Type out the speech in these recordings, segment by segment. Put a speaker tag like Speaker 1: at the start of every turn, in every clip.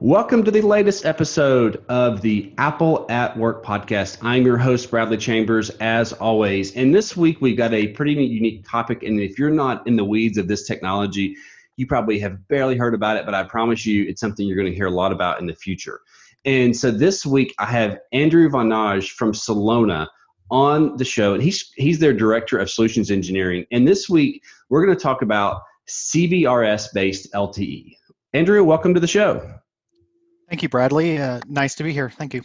Speaker 1: Welcome to the latest episode of the Apple at Work podcast. I'm your host, Bradley Chambers, as always. And this week we've got a pretty unique topic. And if you're not in the weeds of this technology, you probably have barely heard about it, but I promise you it's something you're going to hear a lot about in the future. And so this week I have Andrew von Nagy from Celona on the show, and he's he's their director of solutions engineering. And this week we're going to talk about CBRS based LTE. Andrew, welcome to the show.
Speaker 2: Thank you, Bradley. Uh, nice to be here. Thank you.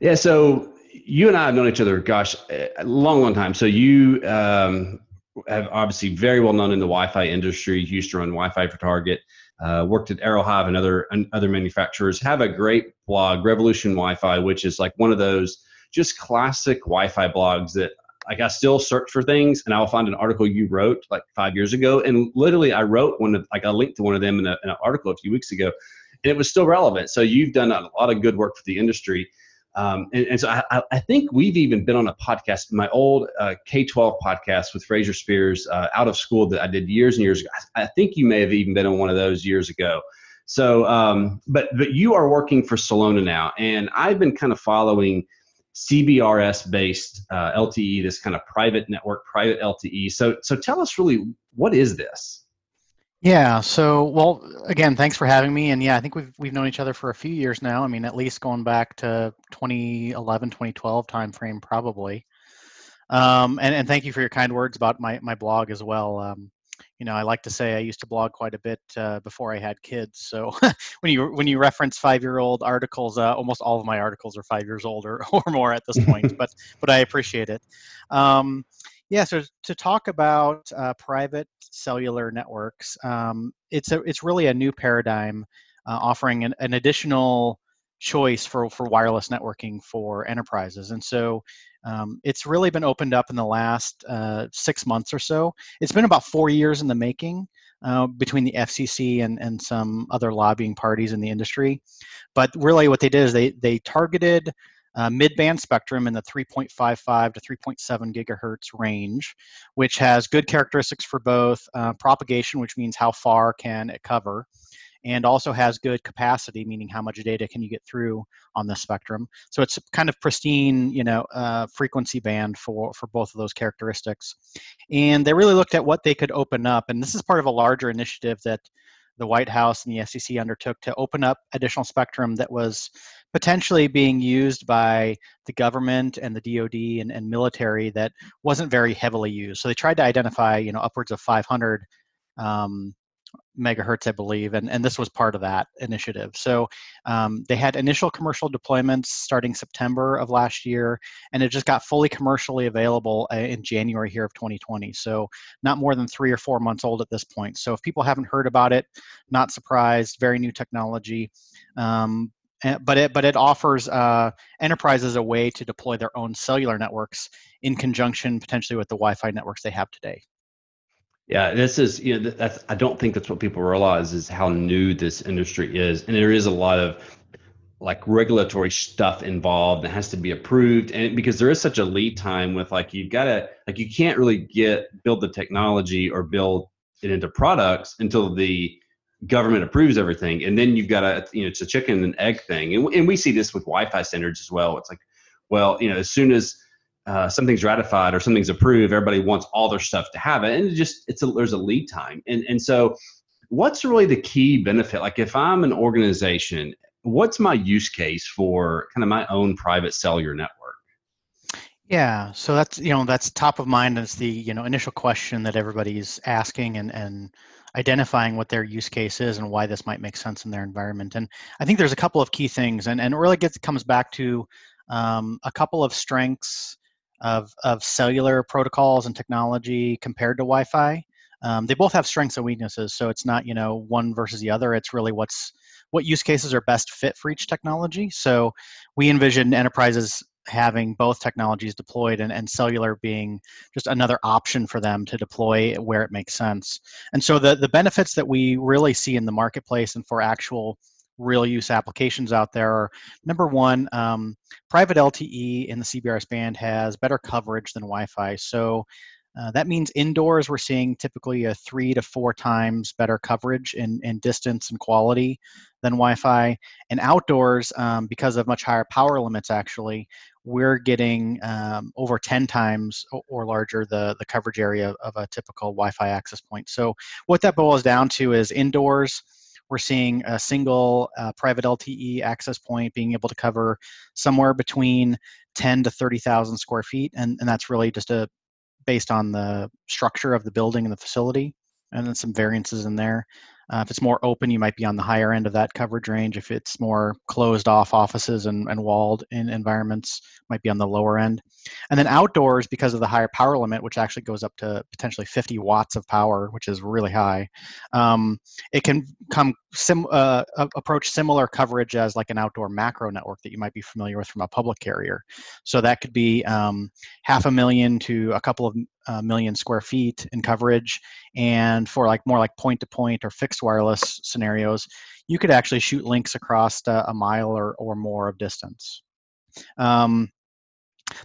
Speaker 1: Yeah, so you and I have known each other, gosh, a long, long time. So you um, have obviously very well known in the Wi-Fi industry. Used to run Wi-Fi for Target. Uh, worked at Aerohive and other and other manufacturers. Have a great blog, Revolution Wi-Fi, which is like one of those just classic Wi-Fi blogs that like I still search for things and I'll find an article you wrote like five years ago. And literally I wrote one of like I linked to one of them in, a, in an article a few weeks ago and it was still relevant. So you've done a lot of good work for the industry. Um, and, and, so I, I, think we've even been on a podcast, my old uh, K-12 podcast with Fraser Speirs uh, out of school that I did years and years ago. I, think you may have even been on one of those years ago. So, um, but but you are working for Celona now, and I've been kind of following CBRS based uh, LTE, this kind of private network, private LTE. So so tell us really what is this?
Speaker 2: Yeah. So, well, again, thanks for having me. And yeah, I think we've we've known each other for a few years now. I mean, at least going back to 2011, 2012 timeframe, probably. Um, and and thank you for your kind words about my my blog as well. Um, you know, I like to say I used to blog quite a bit uh, before I had kids. So when you when you reference five year old articles, uh, almost all of my articles are five years old or, or more at this point. but but I appreciate it. Um, yeah, so to talk about uh, private cellular networks, um, it's a it's really a new paradigm, uh, offering an, an, additional choice for for wireless networking for enterprises, and so um, it's really been opened up in the last uh, six months or so. It's been about four years in the making. Uh, between the FCC and, and some other lobbying parties in the industry. But really, what they did is they, they targeted uh, mid-band spectrum in the 3.55 to 3.7 gigahertz range, which has good characteristics for both uh, propagation, which means how far can it cover, and also has good capacity, meaning how much data can you get through on the spectrum. So it's kind of pristine, you know, uh, frequency band for for both of those characteristics. And they really looked at what they could open up, and this is part of a larger initiative that the White House and the FCC undertook to open up additional spectrum that was potentially being used by the government and the DoD and, and military that wasn't very heavily used. So they tried to identify, you know, upwards of 500 um, megahertz, I believe, and, and this was part of that initiative. So um, they had initial commercial deployments starting September of last year, and it just got fully commercially available uh, in January here of 2020. So not more than three or four months old at this point. So if people haven't heard about it, not surprised, very new technology. Um, but it but it offers uh, enterprises a way to deploy their own cellular networks in conjunction potentially with the Wi-Fi networks they have today.
Speaker 1: Yeah, this is you know that's I don't think that's what people realize is how new this industry is, and there is a lot of like regulatory stuff involved that has to be approved, and because there is such a lead time with like you've got to like you can't really get build the technology or build it into products until the government approves everything, and then you've got to you know it's a chicken and egg thing, and and we see this with Wi-Fi standards as well. It's like, well, you know, as soon as uh, something's ratified or something's approved, everybody wants all their stuff to have it, and it just it's a there's a lead time, and and so what's really the key benefit? Like if I'm an organization, what's my use case for kind of my own private cellular network?
Speaker 2: Yeah, so that's you know that's top of mind as the you know initial question that everybody's asking and and identifying what their use case is and why this might make sense in their environment. And I think there's a couple of key things, and and really gets comes back to um, a couple of strengths of, of cellular protocols and technology compared to Wi-Fi. Um, they both have strengths and weaknesses, so it's not you know one versus the other. It's really what's what use cases are best fit for each technology. So we envision enterprises having both technologies deployed and, and cellular being just another option for them to deploy where it makes sense. And so the, the benefits that we really see in the marketplace and for actual real use applications out there are number one, um, private LTE in the CBRS band has better coverage than Wi Fi. So Uh, that means indoors we're seeing typically a three to four times better coverage in, in distance and quality than Wi-Fi. And outdoors, um, because of much higher power limits, actually, we're getting um, over 10 times or larger the, the coverage area of a typical Wi-Fi access point. So what that boils down to is indoors, we're seeing a single uh, private LTE access point being able to cover somewhere between 10 to 30,000 square feet, and, and that's really just a based on the structure of the building and the facility, and then some variances in there. Uh, if it's more open, you might be on the higher end of that coverage range. If it's more closed off offices and, and walled in environments, might be on the lower end. And then outdoors, because of the higher power limit, which actually goes up to potentially 50 watts of power, which is really high, um, it can come sim, uh, approach similar coverage as like an outdoor macro network that you might be familiar with from a public carrier. So that could be um, half a million to a couple of million square feet in coverage. And for like more like point to point or fixed wireless scenarios, you could actually shoot links across a mile or, or more of distance. Um,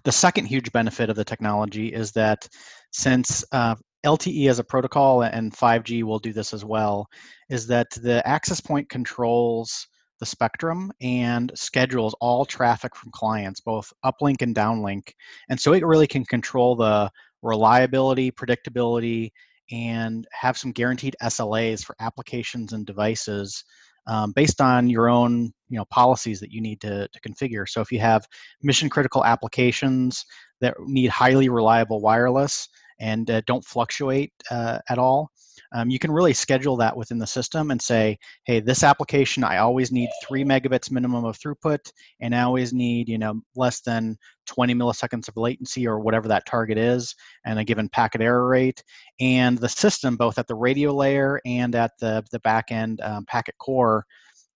Speaker 2: the second huge benefit of the technology is that since uh, LTE as a protocol and 5G will do this as well, is that the access point controls the spectrum and schedules all traffic from clients, both uplink and downlink. And so it really can control the reliability, predictability, and have some guaranteed SLAs for applications and devices um, based on your own you know policies that you need to, to configure. So if you have mission critical applications that need highly reliable wireless and uh, don't fluctuate uh, at all, um, you can really schedule that within the system and say, hey, this application, I always need three megabits minimum of throughput, and I always need, you know, less than 20 milliseconds of latency or whatever that target is, and a given packet error rate. And the system, both at the radio layer and at the, the back end um, packet core,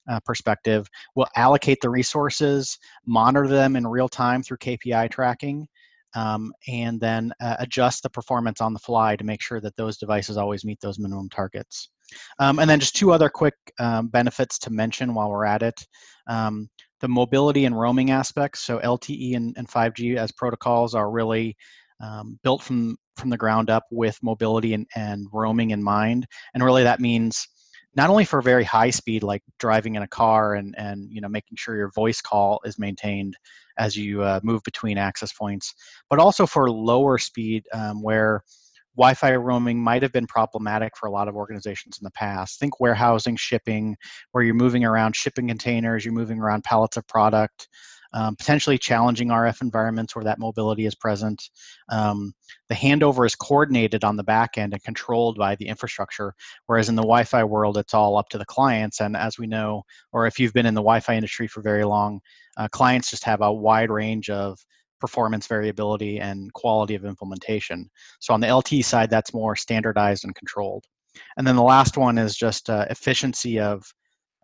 Speaker 2: uh, perspective will allocate the resources, monitor them in real time through KPI tracking, um, and then uh, adjust the performance on the fly to make sure that those devices always meet those minimum targets. Um, and then just two other quick um, benefits to mention while we're at it. Um, the mobility and roaming aspects, so LTE and, and 5G as protocols are really um, built from, from the ground up with mobility and, and roaming in mind. And really that means not only for very high speed like driving in a car and and you know making sure your voice call is maintained as you uh, move between access points but also for lower speed um, where Wi-Fi roaming might have been problematic for a lot of organizations in the past. Think warehousing, shipping, where you're moving around shipping containers, you're moving around pallets of product um, potentially challenging RF environments where that mobility is present. Um, the handover is coordinated on the back end and controlled by the infrastructure, whereas in the Wi Fi world, it's all up to the clients. And as we know, or if you've been in the Wi Fi industry for very long, uh, clients just have a wide range of performance variability and quality of implementation. So on the LT side, that's more standardized and controlled. And then the last one is just uh, efficiency of,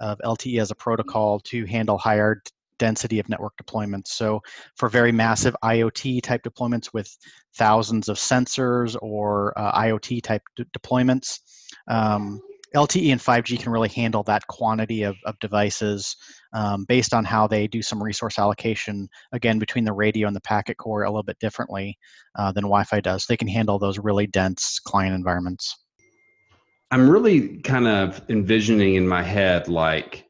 Speaker 2: of LTE as a protocol to handle higher density of network deployments. So for very massive IoT type deployments with thousands of sensors or uh, IoT type de- deployments, um, LTE and 5G can really handle that quantity of, of devices um, based on how they do some resource allocation, again, between the radio and the packet core a little bit differently uh, than Wi Fi does. They can handle those really dense client environments.
Speaker 1: I'm really kind of envisioning in my head like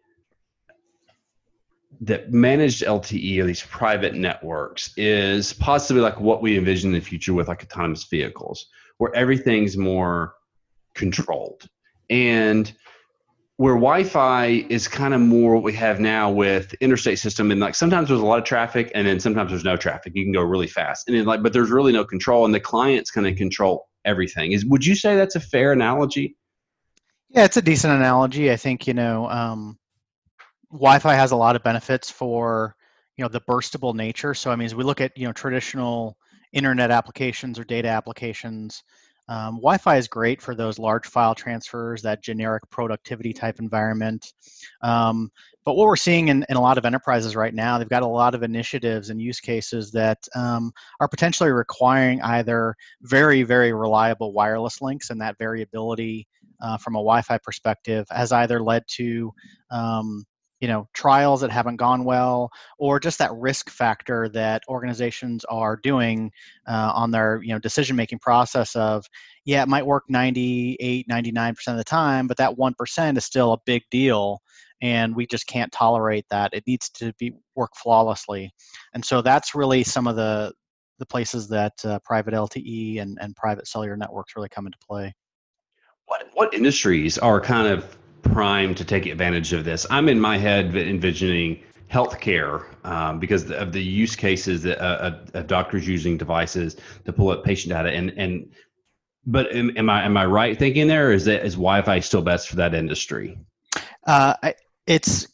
Speaker 1: that managed LTE or these private networks is possibly like what we envision in the future with like autonomous vehicles, where everything's more controlled. And where Wi-Fi is kind of more what we have now with interstate system, and like sometimes there's a lot of traffic, and then sometimes there's no traffic. You can go really fast, and then like, but there's really no control, and the client's kind of control everything. Is would you say that's a fair analogy?
Speaker 2: Yeah, it's a decent analogy. I think you know, um, Wi-Fi has a lot of benefits for you know the burstable nature. So I mean, as we look at you know traditional internet applications or data applications, um, Wi-Fi is great for those large file transfers, that generic productivity type environment. Um, but what we're seeing in, in a lot of enterprises right now, they've got a lot of initiatives and use cases that um, are potentially requiring either very, very reliable wireless links, and that variability uh, from a Wi-Fi perspective has either led to um, you know trials that haven't gone well or just that risk factor that organizations are doing uh, on their you know decision making process of yeah it might work 98 99% of the time but that 1% is still a big deal and we just can't tolerate that. It needs to be work flawlessly. And so that's really some of the the places that uh, private lte and, and private cellular networks really come into play.
Speaker 1: What what industries are kind of primed to take advantage of this. I'm in my head envisioning healthcare um, because of the use cases that uh, uh, doctors using devices to pull up patient data and and but am, am, I am I right thinking there? Is that is Wi-Fi still best for that industry?
Speaker 2: Uh, it's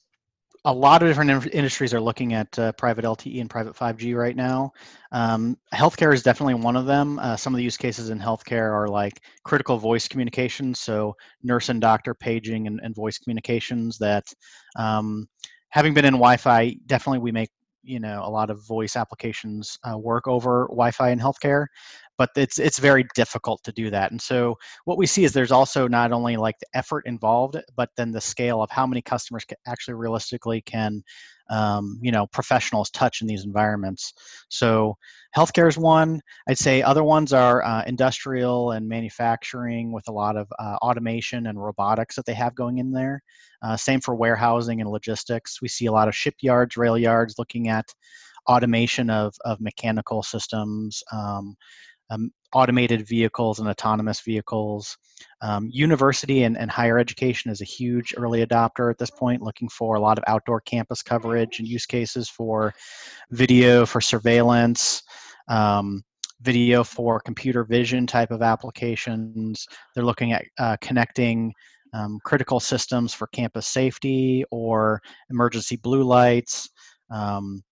Speaker 2: a lot of different in- industries are looking at uh, private LTE and private 5G right now. Um, healthcare is definitely one of them. Uh, some of the use cases in healthcare are like critical voice communications, so nurse and doctor paging and, and voice communications. That um, having been in Wi-Fi, definitely we make you know a lot of voice applications uh, work over Wi-Fi in healthcare but it's it's very difficult to do that. And so what we see is there's also not only like the effort involved but then the scale of how many customers actually realistically can um, you know professionals touch in these environments. So healthcare is one. I'd say other ones are uh, industrial and manufacturing with a lot of uh, automation and robotics that they have going in there. Uh, same for warehousing and logistics. We see a lot of shipyards rail yards looking at automation of, of mechanical systems um, um, automated vehicles and autonomous vehicles. Um, university and, and higher education is a huge early adopter at this point, looking for a lot of outdoor campus coverage and use cases for video for surveillance. Um, video for computer vision type of applications. They're looking at uh, connecting um, critical systems for campus safety or emergency blue lights. Um,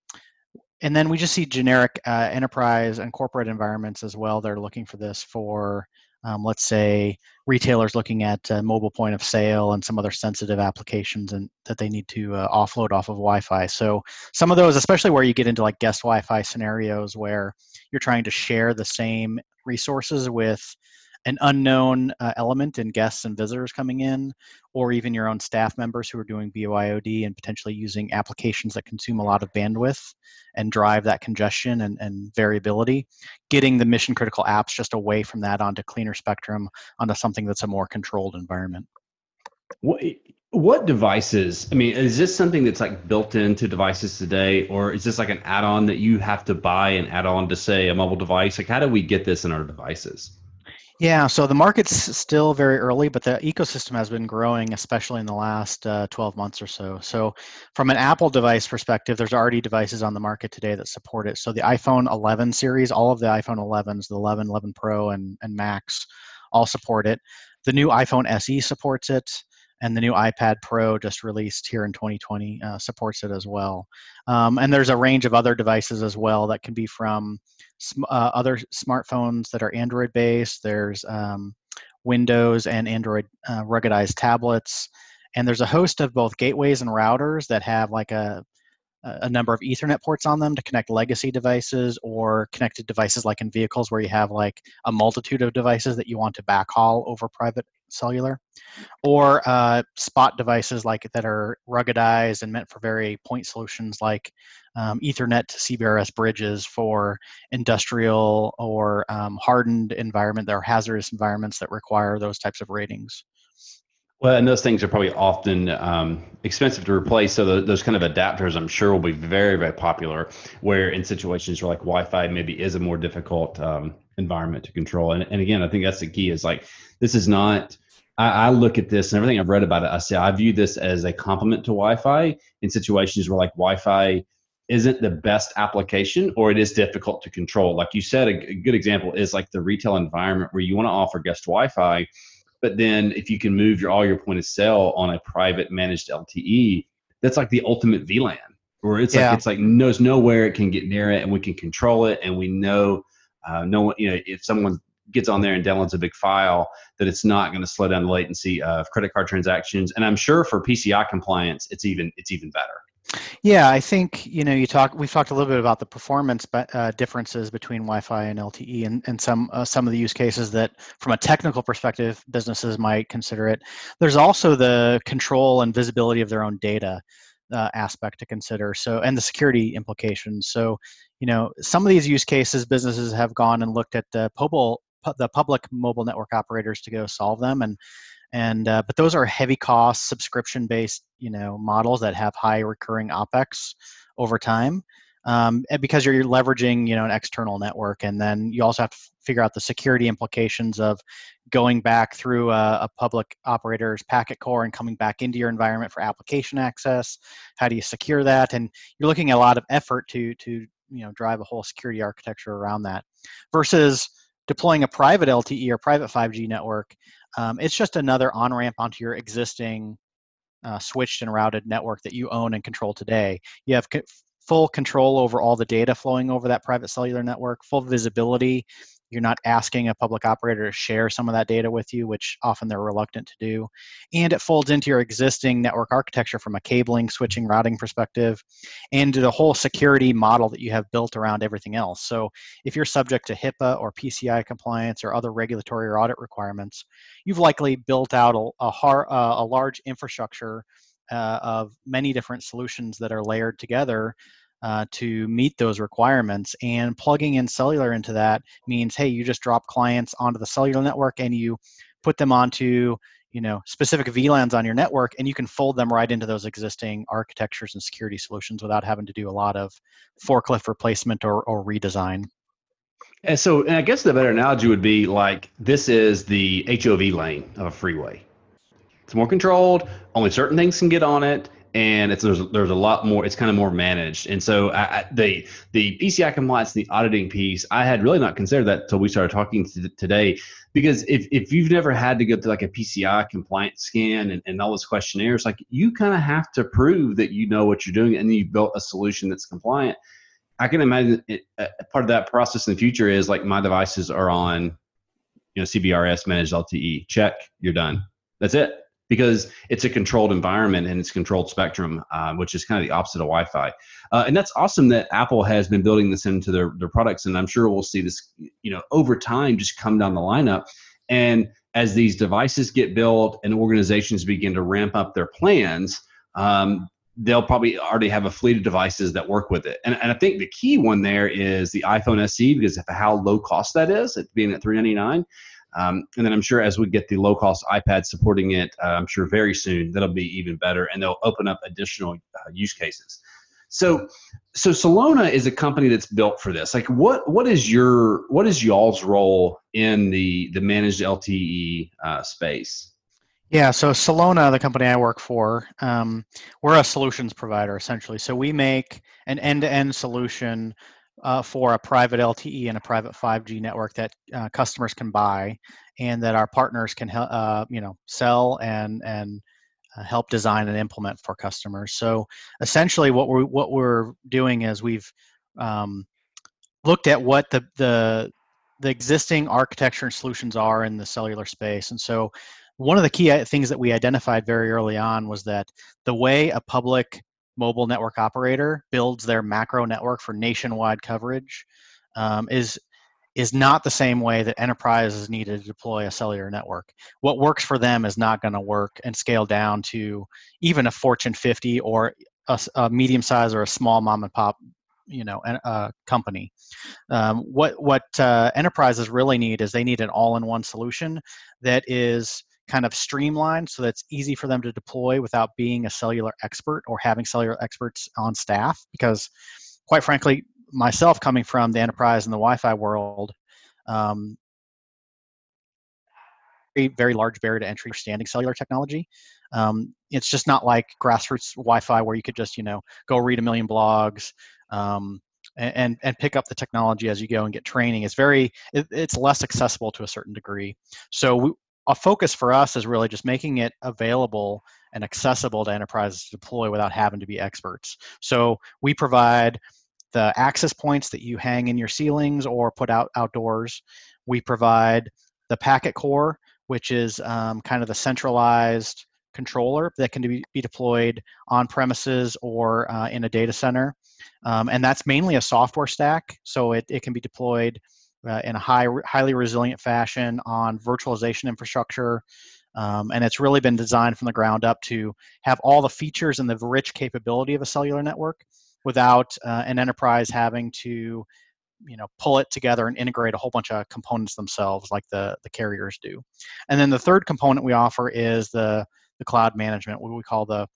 Speaker 2: and then we just see generic uh, enterprise and corporate environments as well. They're looking for this for, um, let's say, retailers looking at uh, mobile point of sale and some other sensitive applications and that they need to uh, offload off of Wi-Fi. So some of those, especially where you get into like guest Wi-Fi scenarios where you're trying to share the same resources with an unknown uh, element in guests and visitors coming in, or even your own staff members who are doing BYOD and potentially using applications that consume a lot of bandwidth and drive that congestion and, and variability, getting the mission critical apps just away from that onto cleaner spectrum, onto something that's a more controlled environment.
Speaker 1: What, what devices? I mean, is this something that's like built into devices today, or is this like an add on that you have to buy and add on to, say, a mobile device? Like, how do we get this in our devices?
Speaker 2: Yeah, so the market's still very early, but the ecosystem has been growing, especially in the last uh, 12 months or so. So, from an Apple device perspective, there's already devices on the market today that support it. So, the iPhone 11 series, all of the iPhone 11s, the 11, 11 Pro, and, and Max, all support it. The new iPhone SE supports it and the new iPad Pro just released here in 2020 uh, supports it as well. Um, and there's a range of other devices as well that can be from sm- uh, other smartphones that are Android based. There's um, Windows and Android uh, ruggedized tablets. And there's a host of both gateways and routers that have like a a number of ethernet ports on them to connect legacy devices or connected devices like in vehicles where you have like a multitude of devices that you want to backhaul over private cellular or uh, spot devices like that are ruggedized and meant for very point solutions like um, ethernet to cbrs bridges for industrial or um, hardened environment there are hazardous environments that require those types of ratings
Speaker 1: well, and those things are probably often um, expensive to replace. So the, those kind of adapters, I'm sure, will be very, very popular. Where in situations where like Wi-Fi maybe is a more difficult um, environment to control. And, and again, I think that's the key. Is like this is not. I, I, look at this and everything I've read about it. I say I view this as a complement to Wi-Fi in situations where like Wi-Fi isn't the best application or it is difficult to control. Like you said, a, a good example is like the retail environment where you want to offer guest Wi-Fi but then if you can move your all your point of sale on a private managed LTE, that's like the ultimate VLAN. Where it's yeah. like it's like knows nowhere it can get near it, and we can control it, and we know, uh, no you know, if someone gets on there and downloads a big file, that it's not going to slow down the latency of credit card transactions. And I'm sure for PCI compliance, it's even it's even better.
Speaker 2: Yeah, I think you know you talk. We've talked a little bit about the performance uh, differences between Wi-Fi and LTE, and, and some uh, some of the use cases that, from a technical perspective, businesses might consider it. There's also the control and visibility of their own data. Uh, aspect to consider. So, and the security implications. So, you know, some of these use cases, businesses have gone and looked at the mobile, the public mobile network operators to go solve them, and and uh, but those are heavy cost, subscription based, you know, models that have high recurring opex over time um, because you're leveraging you know an external network and then you also have to figure out the security implications of going back through a, a, public operator's packet core and coming back into your environment for application access. How do you secure that? And you're looking at a lot of effort to to you know drive a whole security architecture around that versus deploying a private lte or private 5g network. Um, it's just another on ramp onto your existing uh, switched and routed network that you own and control today. You have full control over all the data flowing over that private cellular network, full visibility. You're not asking a public operator to share some of that data with you, which often they're reluctant to do. And it folds into your existing network architecture from a cabling, switching, routing perspective, and the whole security model that you have built around everything else. So if you're subject to HIPAA or PCI compliance or other regulatory or audit requirements, you've likely built out a, a, har- uh, a large infrastructure uh, of many different solutions that are layered together uh, to meet those requirements. And plugging in cellular into that means, hey, you just drop clients onto the cellular network and you put them onto you know specific VLANs on your network, and you can fold them right into those existing architectures and security solutions without having to do a lot of forklift replacement or, or redesign.
Speaker 1: And so, and I guess the better analogy would be like this is the HOV lane of a freeway. It's more controlled. Only certain things can get on it, and it's there's there's a lot more. It's kind of more managed. And so I, I, the the PCI compliance, the auditing piece, I had really not considered that until we started talking to, today. Because if if you've never had to go through like a PCI compliance scan and, and all those questionnaires, like you kind of have to prove that you know what you're doing and you built a solution that's compliant. I can imagine it, uh, part of that process in the future is like my devices are on, you know, CBRS managed LTE. Check, you're done. That's it because it's a controlled environment and it's controlled spectrum, uh, which is kind of the opposite of Wi-Fi. Uh, and that's awesome that Apple has been building this into their, their products, and I'm sure we'll see this, you know, over time just come down the lineup. And as these devices get built and organizations begin to ramp up their plans, um, they'll probably already have a fleet of devices that work with it. And, and I think the key one there is the iPhone SE because of how low cost that is, it being at 399 um, and then I'm sure as we get the low cost iPad supporting it, uh, I'm sure very soon that'll be even better and they'll open up additional uh, use cases. So, so Celona is a company that's built for this. Like, what what is your what is y'all's role in the the managed LTE uh, space?
Speaker 2: Yeah, so Celona, the company I work for, um, we're a solutions provider essentially. So we make an end-to-end solution uh, for a private LTE and a private 5G network that uh, customers can buy, and that our partners can uh, you know sell and and uh, help design and implement for customers. So essentially, what we're what we're doing is we've um, looked at what the the the existing architecture and solutions are in the cellular space, and so one of the key uh, things that we identified very early on was that the way a public mobile network operator builds their macro network for nationwide coverage um, is is not the same way that enterprises needed to deploy a cellular network. What works for them is not going to work and scale down to even a Fortune 50 or a, a medium size or a small mom and pop, you know, a, company. Um, what what uh, enterprises really need is they need an all-in-one solution that is kind of streamlined so that's easy for them to deploy without being a cellular expert or having cellular experts on staff because quite frankly myself coming from the enterprise and the wi-fi world um, very, very large barrier to entry standing cellular technology. Um, it's just not like grassroots wi-fi where you could just you know go read a million blogs um, and, and pick up the technology as you go and get training. It's very it, it's less accessible to a certain degree. So we, a focus for us is really just making it available and accessible to enterprises to deploy without having to be experts. So we provide the access points that you hang in your ceilings or put out outdoors. We provide the packet core, which is um, kind of the centralized controller that can be, be deployed on premises or uh, in a data center. Um, and that's mainly a software stack, so it, it can be deployed uh, in a high, highly resilient fashion on virtualization infrastructure, Um, and it's really been designed from the ground up to have all the features and the rich capability of a cellular network without uh, an enterprise having to you know pull it together and integrate a whole bunch of components themselves like the the carriers do. And then the third component we offer is the the cloud management what we call the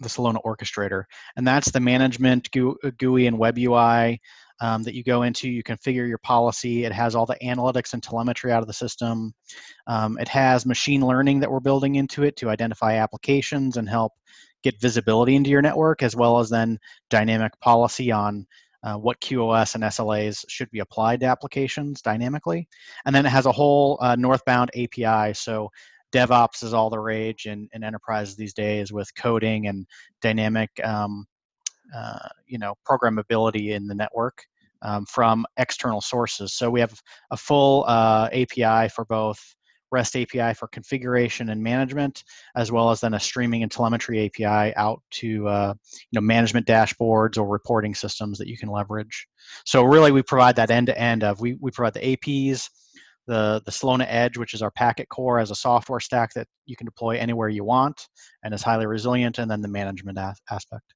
Speaker 2: the Celona Orchestrator, and that's the management GUI and web UI um, that you go into. You configure your policy. It has all the analytics and telemetry out of the system. Um, it has machine learning that we're building into it to identify applications and help get visibility into your network, as well as then dynamic policy on uh, what QoS and SLAs should be applied to applications dynamically. And then it has a whole uh, northbound API. So DevOps is all the rage in, in enterprises these days with coding and dynamic, um, uh, you know, programmability in the network um, from external sources. So we have a full uh, API for both REST API for configuration and management, as well as then a streaming and telemetry API out to uh, you know management dashboards or reporting systems that you can leverage. So really, we provide that end to end of we we provide the APs, the the Celona Edge, which is our packet core as a software stack that you can deploy anywhere you want and is highly resilient, and then the management a- aspect.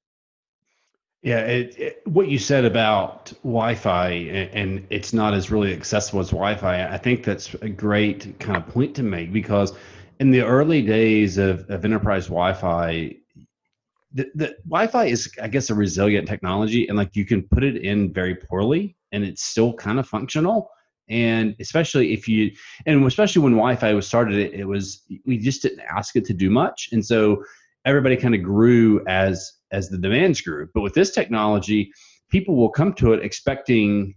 Speaker 1: Yeah, it, it, what you said about Wi-Fi and, and, it's not as really accessible as Wi-Fi. I think that's a great kind of point to make because in the early days of, of enterprise Wi-Fi, the, the Wi-Fi is, I guess, a resilient technology, and like you can put it in very poorly, and it's still kind of functional. And especially if you, and especially when Wi-Fi was started, it, it was we just didn't ask it to do much, and so everybody kind of grew as as the demands grew. But with this technology, people will come to it expecting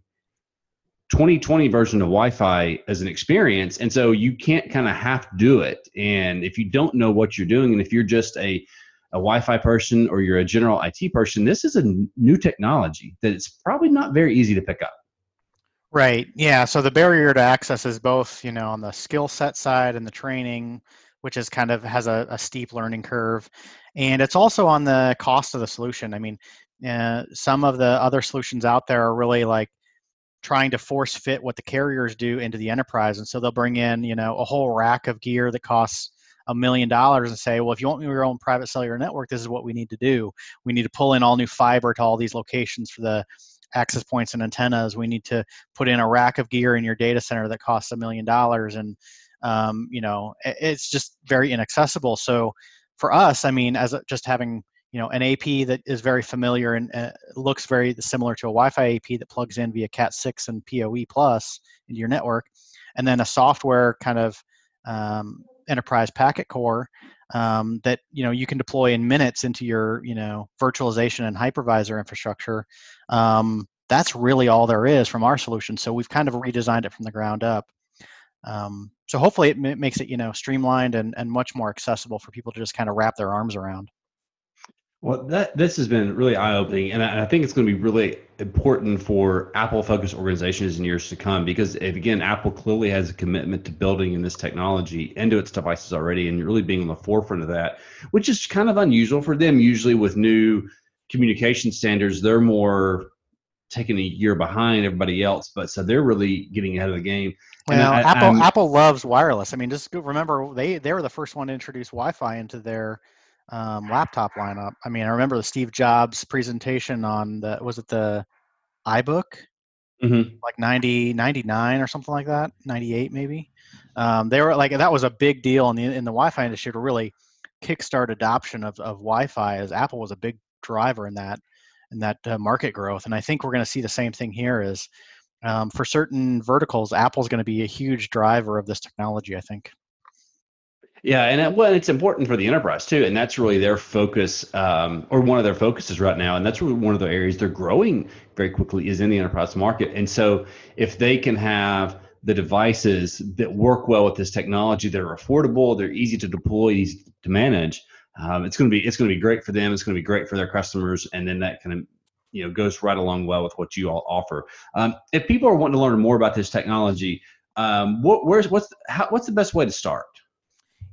Speaker 1: 2020 version of Wi-Fi as an experience, and so you can't kind of half do it. And if you don't know what you're doing, and if you're just a a Wi-Fi person or you're a general IT person, this is a new technology that it's probably not very easy to pick up.
Speaker 2: Right. Yeah. So the barrier to access is both, you know, on the skill set side and the training which is kind of has a, a steep learning curve. And it's also on the cost of the solution. I mean, uh, some of the other solutions out there are really like trying to force fit what the carriers do into the enterprise. And so they'll bring in, you know, a whole rack of gear that costs a million dollars and say, well, if you want your own private cellular network, this is what we need to do. We need to pull in all new fiber to all these locations for the access points and antennas. We need to put in a rack of gear in your data center that costs a million dollars. And um, you know it's just very inaccessible so for us i mean as just having you know an ap that is very familiar and uh, looks very similar to a wi-fi ap that plugs in via cat 6 and poe plus into your network and then a software kind of um, enterprise packet core um, that you know you can deploy in minutes into your you know virtualization and hypervisor infrastructure um, that's really all there is from our solution so we've kind of redesigned it from the ground up um, so hopefully it m- makes it you know streamlined and, and much more accessible for people to just kind of wrap their arms around.
Speaker 1: Well, that this has been really eye opening, and I, I, think it's going to be really important for Apple focused organizations in years to come because, eh, again, Apple clearly has a commitment to building in this technology into its devices already, and really being on the forefront of that, which is kind of unusual for them. Usually, with new communication standards, they're more taking a year behind everybody else, but so they're really getting ahead of the game.
Speaker 2: Well, I, Apple I'm, Apple loves wireless. I mean, just remember they they were the first one to introduce Wi-Fi into their um, laptop lineup. I mean, I remember the Steve Jobs presentation on the was it the iBook, mm-hmm. like 90, 99 or something like that, ninety eight maybe. Um, they were like that was a big deal in the in the Wi-Fi industry to really kickstart adoption of, of Wi-Fi, as Apple was a big driver in that in that uh, market growth. And I think we're going to see the same thing here. Is um, for certain verticals, Apple's going to be a huge driver of this technology. I think.
Speaker 1: Yeah, and it, well, it's important for the enterprise too, and that's really their focus, um, or one of their focuses right now, and that's really one of the areas they're growing very quickly is in the enterprise market. And so, if they can have the devices that work well with this technology, they're affordable, they're easy to deploy, easy to manage, um, it's going to be it's going to be great for them. It's going to be great for their customers, and then that kind of you know goes right along well with what you all offer. Um, if people are wanting to learn more about this technology, um, what where's what's how, what's the best way to start?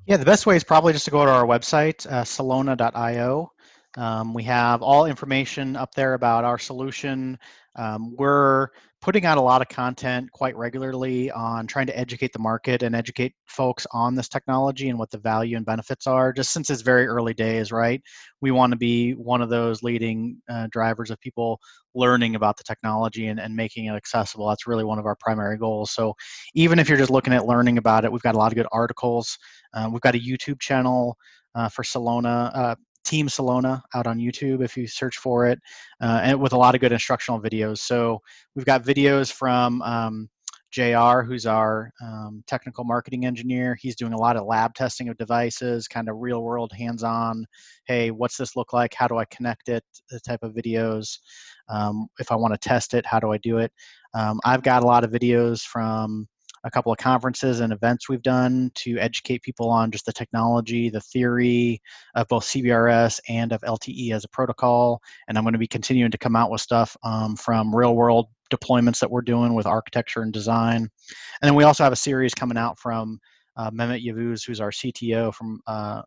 Speaker 2: Yeah, the best way is probably just to go to our website, uh, Celona.io. Um, we have all information up there about our solution. Um, we're putting out a lot of content quite regularly on trying to educate the market and educate folks on this technology and what the value and benefits are. Just since it's very early days, right? We want to be one of those leading uh, drivers of people learning about the technology and, and making it accessible. That's really one of our primary goals. So even if you're just looking at learning about it, we've got a lot of good articles. Uh, we've got a YouTube channel uh, for Celona, Uh, Team Celona, out on YouTube if you search for it, uh, and with a lot of good instructional videos. So we've got videos from um, JR, who's our um, technical marketing engineer. He's doing a lot of lab testing of devices, kind of real world hands on. Hey, what's this look like? How do I connect it? The type of videos. Um, if I want to test it, how do I do it? Um, I've got a lot of videos from a couple of conferences and events we've done to educate people on just the technology, the theory of both CBRS and of LTE as a protocol. And I'm going to be continuing to come out with stuff um, from real world deployments that we're doing with architecture and design. And then we also have a series coming out from uh, Mehmet Yavuz, who's our CTO from uh,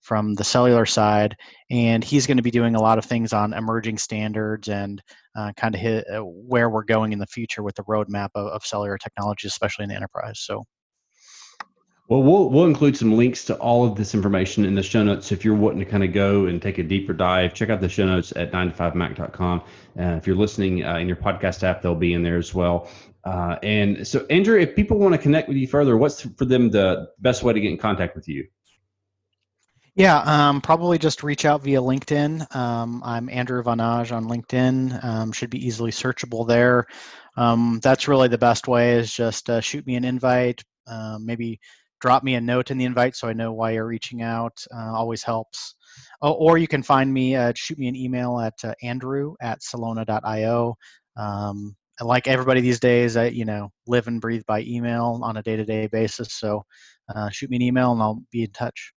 Speaker 2: from the cellular side, and he's going to be doing a lot of things on emerging standards and uh, kind of hit, uh, where we're going in the future with the roadmap of, of cellular technology, especially in the enterprise. So.
Speaker 1: Well, we'll we'll include some links to all of this information in the show notes. If you're wanting to kind of go and take a deeper dive, check out the show notes at 9to5mac.com. Uh, if you're listening uh, in your podcast app, they'll be in there as well. Uh, and so, Andrew, if people want to connect with you further, what's for them the best way to get in contact with you?
Speaker 2: Yeah, um, probably just reach out via LinkedIn. Um, I'm Andrew von Nagy on LinkedIn. Um, should be easily searchable there. Um, that's really the best way is just uh, shoot me an invite. Uh, maybe drop me a note in the invite so I know why you're reaching out. Uh, always helps. Oh, or you can find me, uh, shoot me an email at uh, andrew at celona.io. Um, like everybody these days, I you know live and breathe by email on a day-to-day basis. So uh, shoot me an email and I'll be in touch.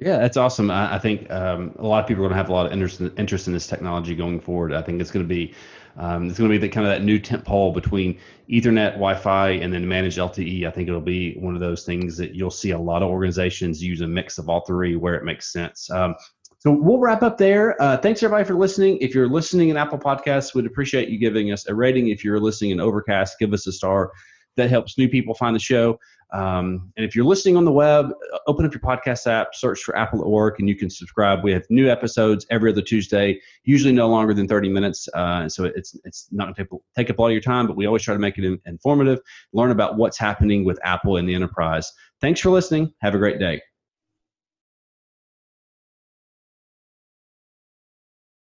Speaker 1: Yeah, that's awesome. I, I think um, a lot of people are going to have a lot of interest in, interest in this technology going forward. I think it's going to be um, it's going to be the kind of that new tent pole between Ethernet, Wi-Fi, and then managed LTE. I think it'll be one of those things that you'll see a lot of organizations use a mix of all three where it makes sense. Um, so we'll wrap up there. Uh, thanks everybody for listening. If you're listening in Apple Podcasts, we'd appreciate you giving us a rating. If you're listening in Overcast, give us a star. That helps new people find the show. Um, and if you're listening on the web, open up your podcast app, search for Apple at Work, and you can subscribe. We have new episodes every other Tuesday, usually no longer than 30 minutes. Uh, so it's it's not going to take, up all your time, but we always try to make it informative, learn about what's happening with Apple in the enterprise. Thanks for listening. Have a great day.